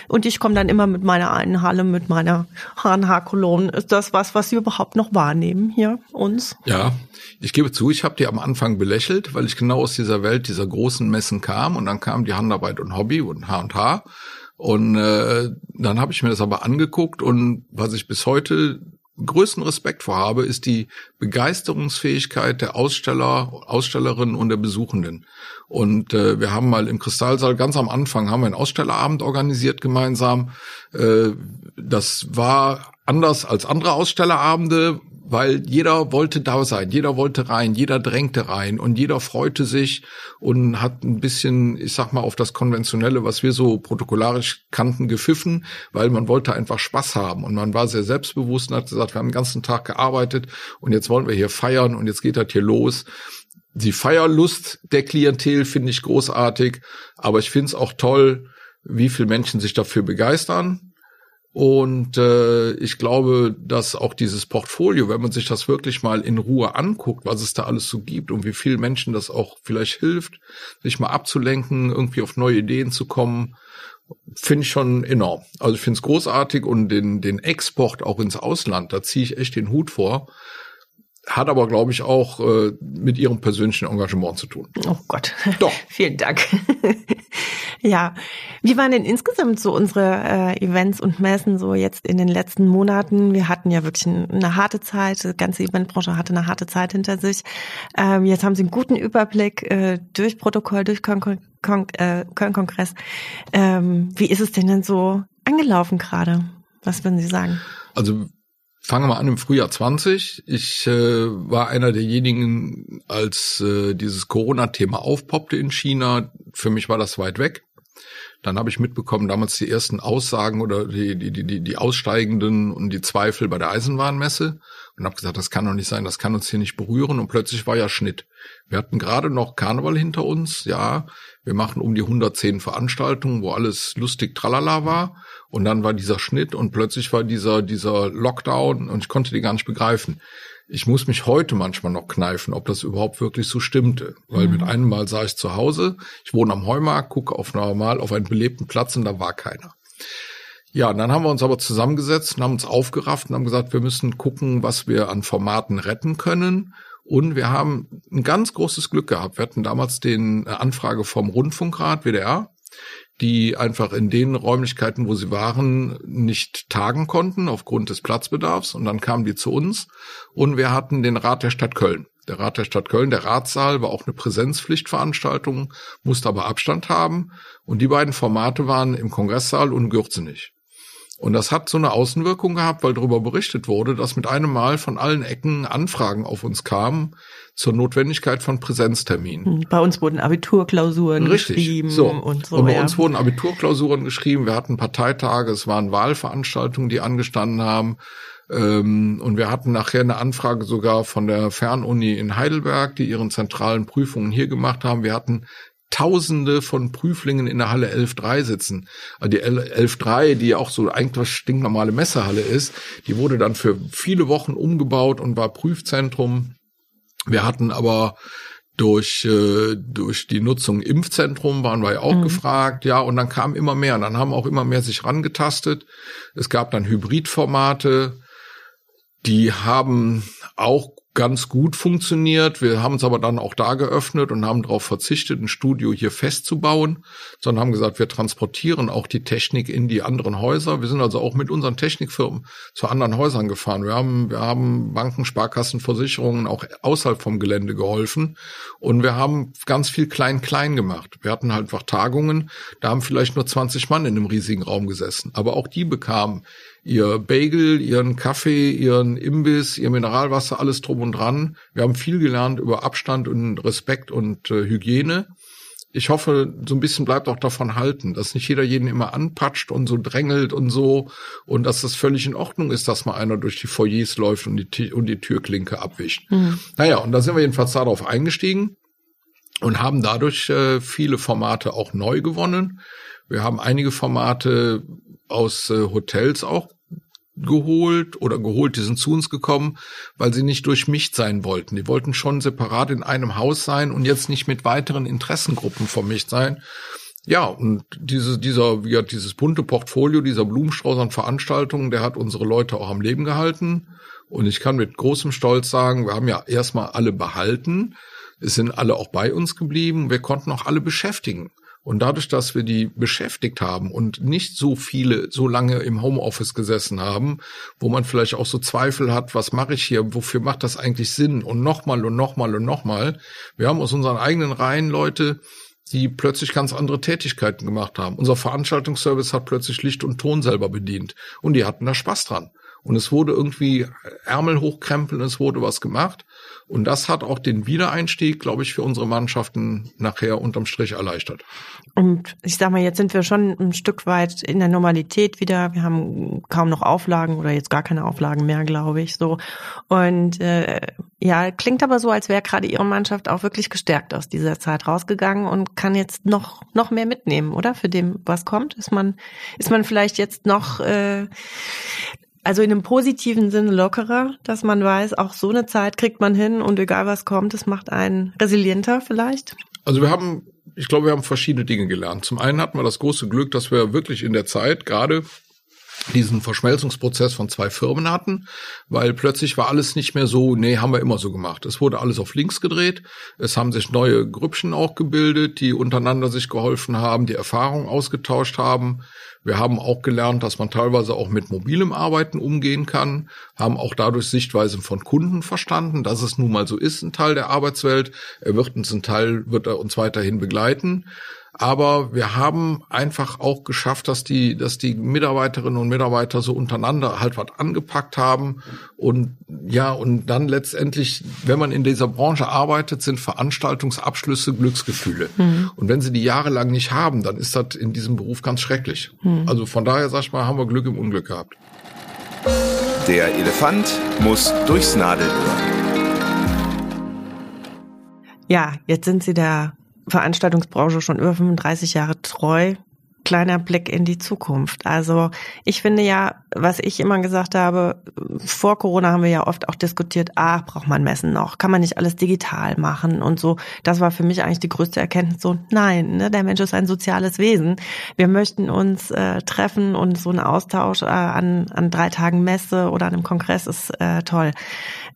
Und ich komme dann immer mit meiner einen Halle, mit meiner HNH Cologne. Ist das was, was Sie überhaupt noch wahrnehmen hier uns? Ja, ich gebe zu, ich habe die am Anfang belächelt, weil ich genau aus dieser Welt dieser großen Messen kam und dann kam die Handarbeit und Hobby und H&H und äh, dann habe ich mir das aber angeguckt und was ich bis heute größten Respekt vor habe, ist die Begeisterungsfähigkeit der Aussteller, Ausstellerinnen und der Besuchenden. Und äh, wir haben mal im Kristallsaal ganz am Anfang haben wir einen Ausstellerabend organisiert gemeinsam. Äh, das war anders als andere Ausstellerabende, weil jeder wollte da sein, jeder wollte rein, jeder drängte rein und jeder freute sich und hat ein bisschen, ich sag mal, auf das Konventionelle, was wir so protokollarisch kannten, gepfiffen, weil man wollte einfach Spaß haben und man war sehr selbstbewusst und hat gesagt, wir haben den ganzen Tag gearbeitet und jetzt wollen wir hier feiern und jetzt geht das hier los. Die Feierlust der Klientel finde ich großartig, aber ich finde es auch toll, wie viele Menschen sich dafür begeistern und äh, ich glaube, dass auch dieses Portfolio, wenn man sich das wirklich mal in Ruhe anguckt, was es da alles so gibt und wie vielen Menschen das auch vielleicht hilft, sich mal abzulenken, irgendwie auf neue Ideen zu kommen, finde ich schon enorm. Also ich finde es großartig und den, den Export auch ins Ausland, da ziehe ich echt den Hut vor. Hat aber, glaube ich, auch äh, mit ihrem persönlichen Engagement zu tun. Oh Gott. Doch. Vielen Dank. ja. Wie waren denn insgesamt so unsere äh, Events und Messen so jetzt in den letzten Monaten? Wir hatten ja wirklich eine harte Zeit. Die ganze Eventbranche hatte eine harte Zeit hinter sich. Ähm, jetzt haben Sie einen guten Überblick äh, durch Protokoll, durch äh, Köln-Kongress. Ähm, wie ist es denn denn so angelaufen gerade? Was würden Sie sagen? Also Fangen wir an im Frühjahr 20. Ich äh, war einer derjenigen, als äh, dieses Corona-Thema aufpoppte in China. Für mich war das weit weg. Dann habe ich mitbekommen, damals die ersten Aussagen oder die, die, die, die Aussteigenden und die Zweifel bei der Eisenbahnmesse und habe gesagt, das kann doch nicht sein, das kann uns hier nicht berühren. Und plötzlich war ja Schnitt. Wir hatten gerade noch Karneval hinter uns, ja. Wir machen um die 110 Veranstaltungen, wo alles lustig tralala war. Und dann war dieser Schnitt und plötzlich war dieser, dieser Lockdown und ich konnte die gar nicht begreifen. Ich muss mich heute manchmal noch kneifen, ob das überhaupt wirklich so stimmte. Weil mhm. mit einem Mal sah ich zu Hause, ich wohne am Heumarkt, gucke auf normal auf einen belebten Platz und da war keiner. Ja, und dann haben wir uns aber zusammengesetzt und haben uns aufgerafft und haben gesagt, wir müssen gucken, was wir an Formaten retten können. Und wir haben ein ganz großes Glück gehabt. Wir hatten damals den äh, Anfrage vom Rundfunkrat WDR die einfach in den Räumlichkeiten, wo sie waren, nicht tagen konnten aufgrund des Platzbedarfs. Und dann kamen die zu uns und wir hatten den Rat der Stadt Köln. Der Rat der Stadt Köln, der Ratssaal war auch eine Präsenzpflichtveranstaltung, musste aber Abstand haben. Und die beiden Formate waren im Kongresssaal und Gürzenich. Und das hat so eine Außenwirkung gehabt, weil darüber berichtet wurde, dass mit einem Mal von allen Ecken Anfragen auf uns kamen zur Notwendigkeit von Präsenzterminen. Hm, bei uns wurden Abiturklausuren Richtig. geschrieben so. und so. Und bei ja. uns wurden Abiturklausuren geschrieben. Wir hatten Parteitage, es waren Wahlveranstaltungen, die angestanden haben. Ähm, und wir hatten nachher eine Anfrage sogar von der Fernuni in Heidelberg, die ihren zentralen Prüfungen hier gemacht haben. Wir hatten Tausende von Prüflingen in der Halle 11.3 sitzen. Also die 11.3, die auch so eigentlich stinknormale Messehalle ist, die wurde dann für viele Wochen umgebaut und war Prüfzentrum. Wir hatten aber durch äh, durch die Nutzung Impfzentrum waren wir ja auch mhm. gefragt, ja, und dann kam immer mehr, und dann haben auch immer mehr sich rangetastet. Es gab dann Hybridformate, die haben auch ganz gut funktioniert. Wir haben es aber dann auch da geöffnet und haben darauf verzichtet, ein Studio hier festzubauen, sondern haben gesagt, wir transportieren auch die Technik in die anderen Häuser. Wir sind also auch mit unseren Technikfirmen zu anderen Häusern gefahren. Wir haben, wir haben Banken, Sparkassen, Versicherungen auch außerhalb vom Gelände geholfen und wir haben ganz viel klein-klein gemacht. Wir hatten halt einfach Tagungen, da haben vielleicht nur 20 Mann in einem riesigen Raum gesessen, aber auch die bekamen ihr Bagel, ihren Kaffee, ihren Imbiss, ihr Mineralwasser, alles drum und dran. Wir haben viel gelernt über Abstand und Respekt und äh, Hygiene. Ich hoffe, so ein bisschen bleibt auch davon halten, dass nicht jeder jeden immer anpatscht und so drängelt und so und dass das völlig in Ordnung ist, dass mal einer durch die Foyers läuft und die, und die Türklinke abwischt. Mhm. Naja, und da sind wir jedenfalls darauf eingestiegen. und haben dadurch äh, viele Formate auch neu gewonnen. Wir haben einige Formate aus äh, Hotels auch geholt oder geholt, die sind zu uns gekommen, weil sie nicht durchmischt sein wollten. Die wollten schon separat in einem Haus sein und jetzt nicht mit weiteren Interessengruppen vermischt sein. Ja, und diese, dieser, hat dieses bunte Portfolio, dieser Blumenstrauß an Veranstaltungen, der hat unsere Leute auch am Leben gehalten. Und ich kann mit großem Stolz sagen, wir haben ja erstmal alle behalten. Es sind alle auch bei uns geblieben. Wir konnten auch alle beschäftigen. Und dadurch, dass wir die beschäftigt haben und nicht so viele so lange im Homeoffice gesessen haben, wo man vielleicht auch so Zweifel hat, was mache ich hier, wofür macht das eigentlich Sinn? Und nochmal und nochmal und nochmal. Wir haben aus unseren eigenen Reihen Leute, die plötzlich ganz andere Tätigkeiten gemacht haben. Unser Veranstaltungsservice hat plötzlich Licht und Ton selber bedient und die hatten da Spaß dran. Und es wurde irgendwie Ärmel hochkrempeln, es wurde was gemacht. Und das hat auch den Wiedereinstieg, glaube ich, für unsere Mannschaften nachher unterm Strich erleichtert. Und ich sag mal, jetzt sind wir schon ein Stück weit in der Normalität wieder. Wir haben kaum noch Auflagen oder jetzt gar keine Auflagen mehr, glaube ich. So und äh, ja, klingt aber so, als wäre gerade Ihre Mannschaft auch wirklich gestärkt aus dieser Zeit rausgegangen und kann jetzt noch noch mehr mitnehmen, oder? Für dem, was kommt, ist man ist man vielleicht jetzt noch äh, also in einem positiven Sinne lockerer, dass man weiß, auch so eine Zeit kriegt man hin und egal was kommt, es macht einen resilienter vielleicht. Also wir haben, ich glaube, wir haben verschiedene Dinge gelernt. Zum einen hatten wir das große Glück, dass wir wirklich in der Zeit gerade diesen Verschmelzungsprozess von zwei Firmen hatten, weil plötzlich war alles nicht mehr so, nee, haben wir immer so gemacht. Es wurde alles auf links gedreht. Es haben sich neue Grüppchen auch gebildet, die untereinander sich geholfen haben, die Erfahrung ausgetauscht haben. Wir haben auch gelernt, dass man teilweise auch mit mobilem Arbeiten umgehen kann, haben auch dadurch Sichtweisen von Kunden verstanden, dass es nun mal so ist, ein Teil der Arbeitswelt. Er wird uns ein Teil, wird er uns weiterhin begleiten. Aber wir haben einfach auch geschafft, dass die, dass die Mitarbeiterinnen und Mitarbeiter so untereinander halt was angepackt haben. Und ja, und dann letztendlich, wenn man in dieser Branche arbeitet, sind Veranstaltungsabschlüsse Glücksgefühle. Mhm. Und wenn sie die jahrelang nicht haben, dann ist das in diesem Beruf ganz schrecklich. Mhm. Also von daher, sag ich mal, haben wir Glück im Unglück gehabt. Der Elefant muss durchs Nadelöhr. Ja, jetzt sind Sie der Veranstaltungsbranche schon über 35 Jahre treu. Kleiner Blick in die Zukunft. Also ich finde ja, was ich immer gesagt habe, vor Corona haben wir ja oft auch diskutiert, ah, braucht man Messen noch? Kann man nicht alles digital machen und so. Das war für mich eigentlich die größte Erkenntnis. So, nein, ne, der Mensch ist ein soziales Wesen. Wir möchten uns äh, treffen und so ein Austausch äh, an, an drei Tagen Messe oder an einem Kongress ist äh, toll.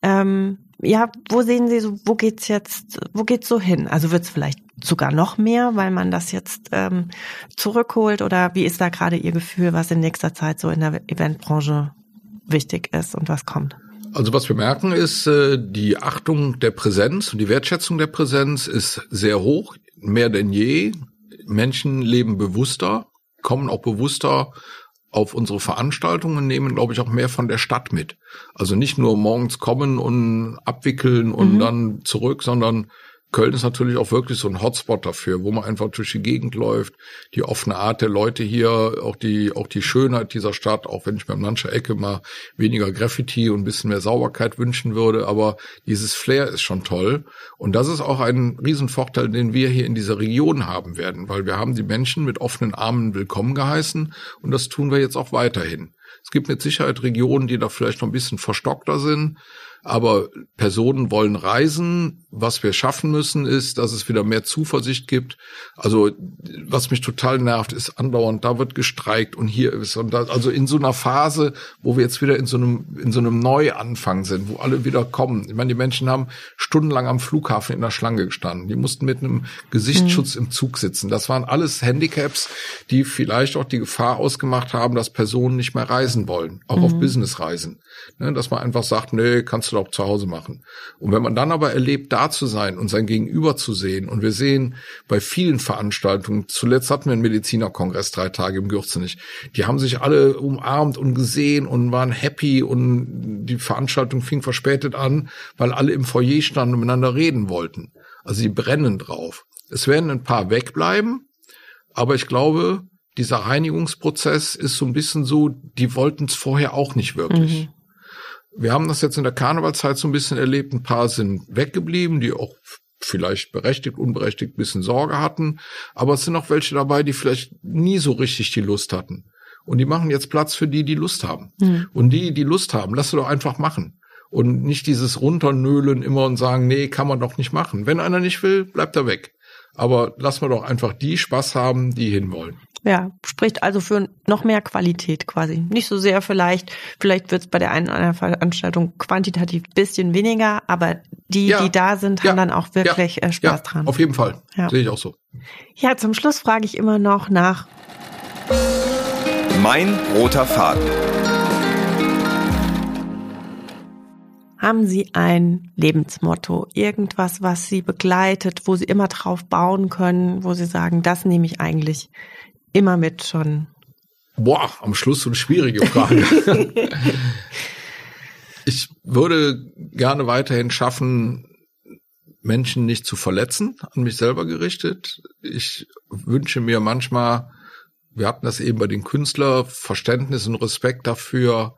Ähm, ja, wo sehen Sie so, wo geht's jetzt, wo geht's so hin? Also wird's vielleicht sogar noch mehr, weil man das jetzt ähm, zurückholt oder wie ist da gerade Ihr Gefühl, was in nächster Zeit so in der Eventbranche wichtig ist und was kommt? Also was wir merken ist, äh, die Achtung der Präsenz und die Wertschätzung der Präsenz ist sehr hoch, mehr denn je. Menschen leben bewusster, kommen auch bewusster auf unsere Veranstaltungen nehmen, glaube ich, auch mehr von der Stadt mit. Also nicht nur morgens kommen und abwickeln und mhm. dann zurück, sondern Köln ist natürlich auch wirklich so ein Hotspot dafür, wo man einfach durch die Gegend läuft, die offene Art der Leute hier, auch die, auch die Schönheit dieser Stadt, auch wenn ich mir an mancher Ecke mal weniger Graffiti und ein bisschen mehr Sauberkeit wünschen würde, aber dieses Flair ist schon toll. Und das ist auch ein Riesenvorteil, den wir hier in dieser Region haben werden, weil wir haben die Menschen mit offenen Armen willkommen geheißen und das tun wir jetzt auch weiterhin. Es gibt mit Sicherheit Regionen, die da vielleicht noch ein bisschen verstockter sind. Aber Personen wollen reisen. Was wir schaffen müssen, ist, dass es wieder mehr Zuversicht gibt. Also was mich total nervt, ist andauernd, da wird gestreikt und hier ist und da, also in so einer Phase, wo wir jetzt wieder in so einem in so einem Neuanfang sind, wo alle wieder kommen. Ich meine, die Menschen haben stundenlang am Flughafen in der Schlange gestanden. Die mussten mit einem Gesichtsschutz mhm. im Zug sitzen. Das waren alles Handicaps, die vielleicht auch die Gefahr ausgemacht haben, dass Personen nicht mehr reisen wollen, auch mhm. auf Businessreisen. Ne, dass man einfach sagt, nee, kannst du doch zu Hause machen. Und wenn man dann aber erlebt, da zu sein und sein Gegenüber zu sehen, und wir sehen bei vielen Veranstaltungen, zuletzt hatten wir einen Medizinerkongress drei Tage im Gürzenich, die haben sich alle umarmt und gesehen und waren happy und die Veranstaltung fing verspätet an, weil alle im Foyer standen und miteinander reden wollten. Also sie brennen drauf. Es werden ein paar wegbleiben, aber ich glaube, dieser Reinigungsprozess ist so ein bisschen so, die wollten es vorher auch nicht wirklich. Mhm. Wir haben das jetzt in der Karnevalzeit so ein bisschen erlebt. Ein paar sind weggeblieben, die auch vielleicht berechtigt, unberechtigt bisschen Sorge hatten. Aber es sind auch welche dabei, die vielleicht nie so richtig die Lust hatten. Und die machen jetzt Platz für die, die Lust haben. Mhm. Und die, die Lust haben, lass sie doch einfach machen. Und nicht dieses Runternölen immer und sagen, nee, kann man doch nicht machen. Wenn einer nicht will, bleibt er weg. Aber lass wir doch einfach die Spaß haben, die hinwollen. Ja, spricht also für noch mehr Qualität quasi. Nicht so sehr vielleicht, vielleicht wird es bei der einen oder anderen Veranstaltung quantitativ bisschen weniger, aber die, ja, die da sind, haben ja, dann auch wirklich ja, äh, Spaß dran. Auf jeden Fall. Sehe ich auch so. Ja, zum Schluss frage ich immer noch nach Mein roter Faden. Haben Sie ein Lebensmotto, irgendwas, was Sie begleitet, wo Sie immer drauf bauen können, wo Sie sagen, das nehme ich eigentlich immer mit schon? Boah, am Schluss so eine schwierige Frage. ich würde gerne weiterhin schaffen, Menschen nicht zu verletzen, an mich selber gerichtet. Ich wünsche mir manchmal, wir hatten das eben bei den Künstlern, Verständnis und Respekt dafür,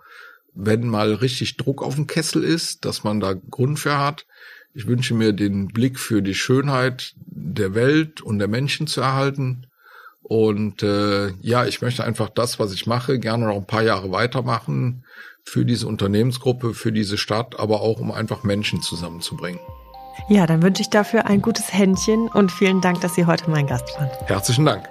wenn mal richtig Druck auf dem Kessel ist, dass man da Grund für hat. Ich wünsche mir den Blick für die Schönheit der Welt und der Menschen zu erhalten. Und äh, ja, ich möchte einfach das, was ich mache, gerne noch ein paar Jahre weitermachen für diese Unternehmensgruppe, für diese Stadt, aber auch um einfach Menschen zusammenzubringen. Ja, dann wünsche ich dafür ein gutes Händchen und vielen Dank, dass Sie heute mein Gast waren. Herzlichen Dank.